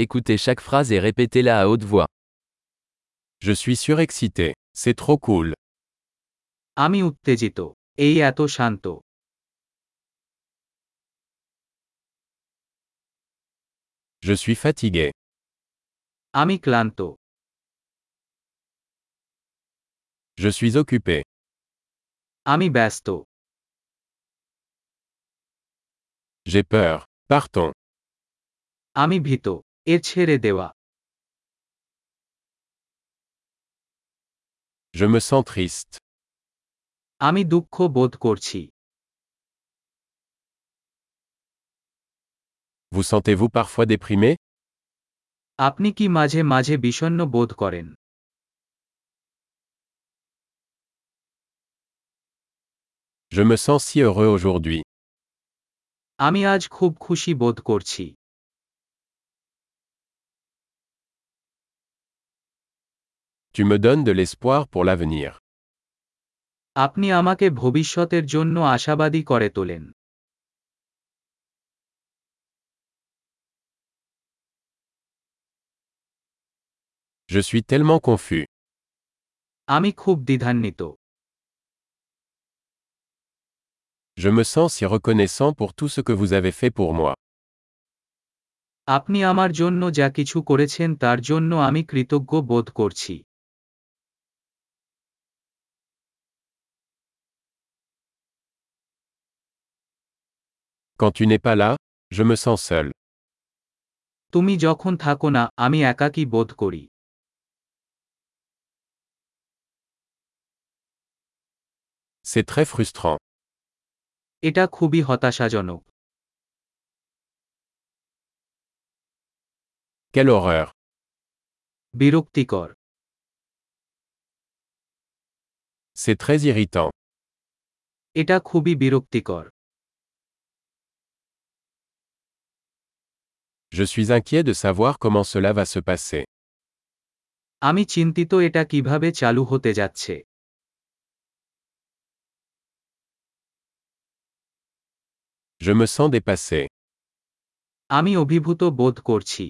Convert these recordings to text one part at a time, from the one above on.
Écoutez chaque phrase et répétez-la à haute voix. Je suis surexcité. C'est trop cool. আমি উত্তেজিত এই এত শান্ত Je suis fatigué. আমি ক্লান্ত Je suis occupé. আমি ব্যস্ত J'ai peur. Partons. আমি ভীত এর ছেড়ে দেওয়া Je me sens triste. আমি দুঃখ বোধ করছি Vous sentez-vous parfois déprimé আপনি কি মাঝে মাঝে বিষণ্ণ বোধ করেন Je me sens si heureux aujourd'hui. আমি আজ খুব খুশি বোধ করছি Tu me donnes de l'espoir pour l'avenir. আপনি আমাকে ভবিষ্যতের জন্য আশাবাদী করে তোলেন Je suis tellement confus. আমি খুব দ্বিধান্বিত Je me sens si reconnaissant pour tout ce que vous avez fait pour moi. আপনি আমার জন্য যা কিছু করেছেন তার জন্য আমি কৃতজ্ঞ বোধ করছি Quand tu n'es pas là, je me sens seul. তুমি যখন থাকো না আমি একাকী বোধ করি C'est très frustrant. এটা খুবই হতাশাজনক Quelle horreur. বিরক্তিকর C'est très irritant. এটা খুবই বিরক্তিকর Je suis inquiet de savoir comment cela va se passer. আমি চিন্তিত এটা কিভাবে চালু হতে যাচ্ছে Je me sens dépassé. আমি অভিভূত বোধ করছি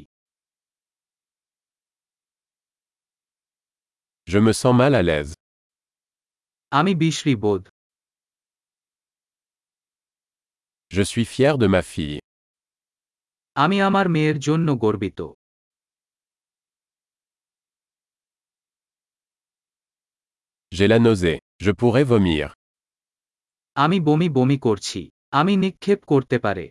Je me sens mal à l'aise. আমি বিশ্রী বোধ Je suis fier de ma fille. আমি আমার মেয়ের জন্য গর্বিত J'ai la nausée. Je pourrais vomir. আমি বমি বমি করছি আমি নিক্ষেপ করতে পারে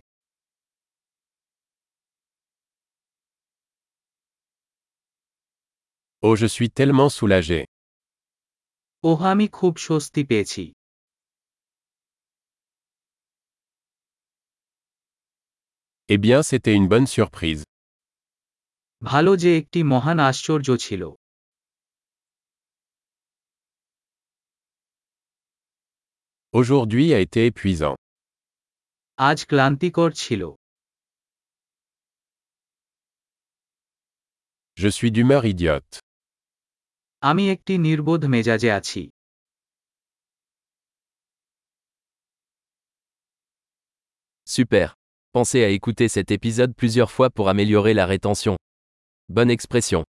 Oh, je suis tellement soulagé. ওহ আমি খুব স্বস্তি পেয়েছি Eh bien, c'était une bonne surprise. ভালো যে একটি মহান আশ্চর্য ছিল Aujourd'hui a été épuisant. আজ ক্লান্তিকর ছিল Je suis d'humeur idiote. আমি একটি নির্বোধ মেজাজে আছি Super. Pensez à écouter cet épisode plusieurs fois pour améliorer la rétention. Bonne expression.